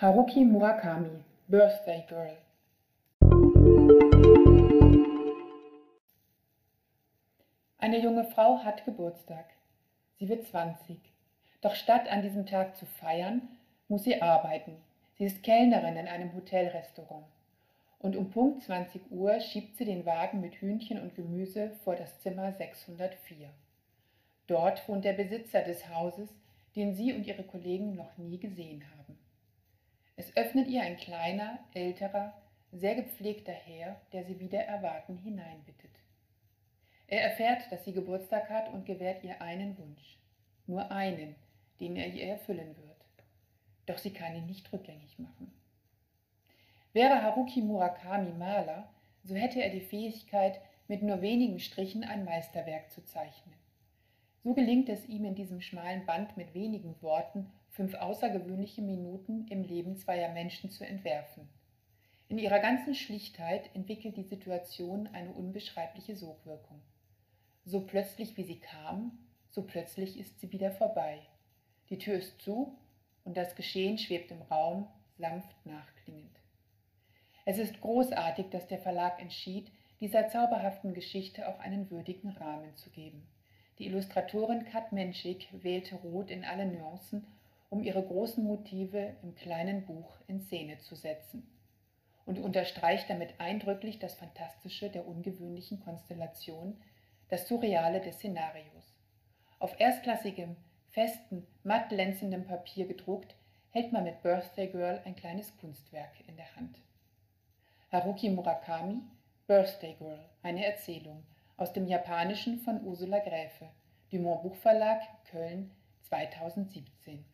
Haruki Murakami Birthday Girl Eine junge Frau hat Geburtstag. Sie wird 20. Doch statt an diesem Tag zu feiern, muss sie arbeiten. Sie ist Kellnerin in einem Hotelrestaurant. Und um Punkt 20 Uhr schiebt sie den Wagen mit Hühnchen und Gemüse vor das Zimmer 604. Dort wohnt der Besitzer des Hauses, den sie und ihre Kollegen noch nie gesehen haben. Es öffnet ihr ein kleiner, älterer, sehr gepflegter Herr, der sie wieder erwarten hineinbittet. Er erfährt, dass sie Geburtstag hat und gewährt ihr einen Wunsch, nur einen, den er ihr erfüllen wird. Doch sie kann ihn nicht rückgängig machen. Wäre Haruki Murakami Maler, so hätte er die Fähigkeit, mit nur wenigen Strichen ein Meisterwerk zu zeichnen. So gelingt es ihm in diesem schmalen Band mit wenigen Worten, fünf außergewöhnliche Minuten im Leben zweier Menschen zu entwerfen. In ihrer ganzen Schlichtheit entwickelt die Situation eine unbeschreibliche Sogwirkung. So plötzlich wie sie kam, so plötzlich ist sie wieder vorbei. Die Tür ist zu und das Geschehen schwebt im Raum, sanft nachklingend. Es ist großartig, dass der Verlag entschied, dieser zauberhaften Geschichte auch einen würdigen Rahmen zu geben. Die Illustratorin Kat Menschik wählte Rot in alle Nuancen, um ihre großen Motive im kleinen Buch in Szene zu setzen und unterstreicht damit eindrücklich das Fantastische der ungewöhnlichen Konstellation, das Surreale des Szenarios. Auf erstklassigem, festen, matt glänzendem Papier gedruckt, hält man mit Birthday Girl ein kleines Kunstwerk in der Hand. Haruki Murakami, Birthday Girl, eine Erzählung aus dem Japanischen von Ursula Gräfe, Dumont Buchverlag, Köln 2017.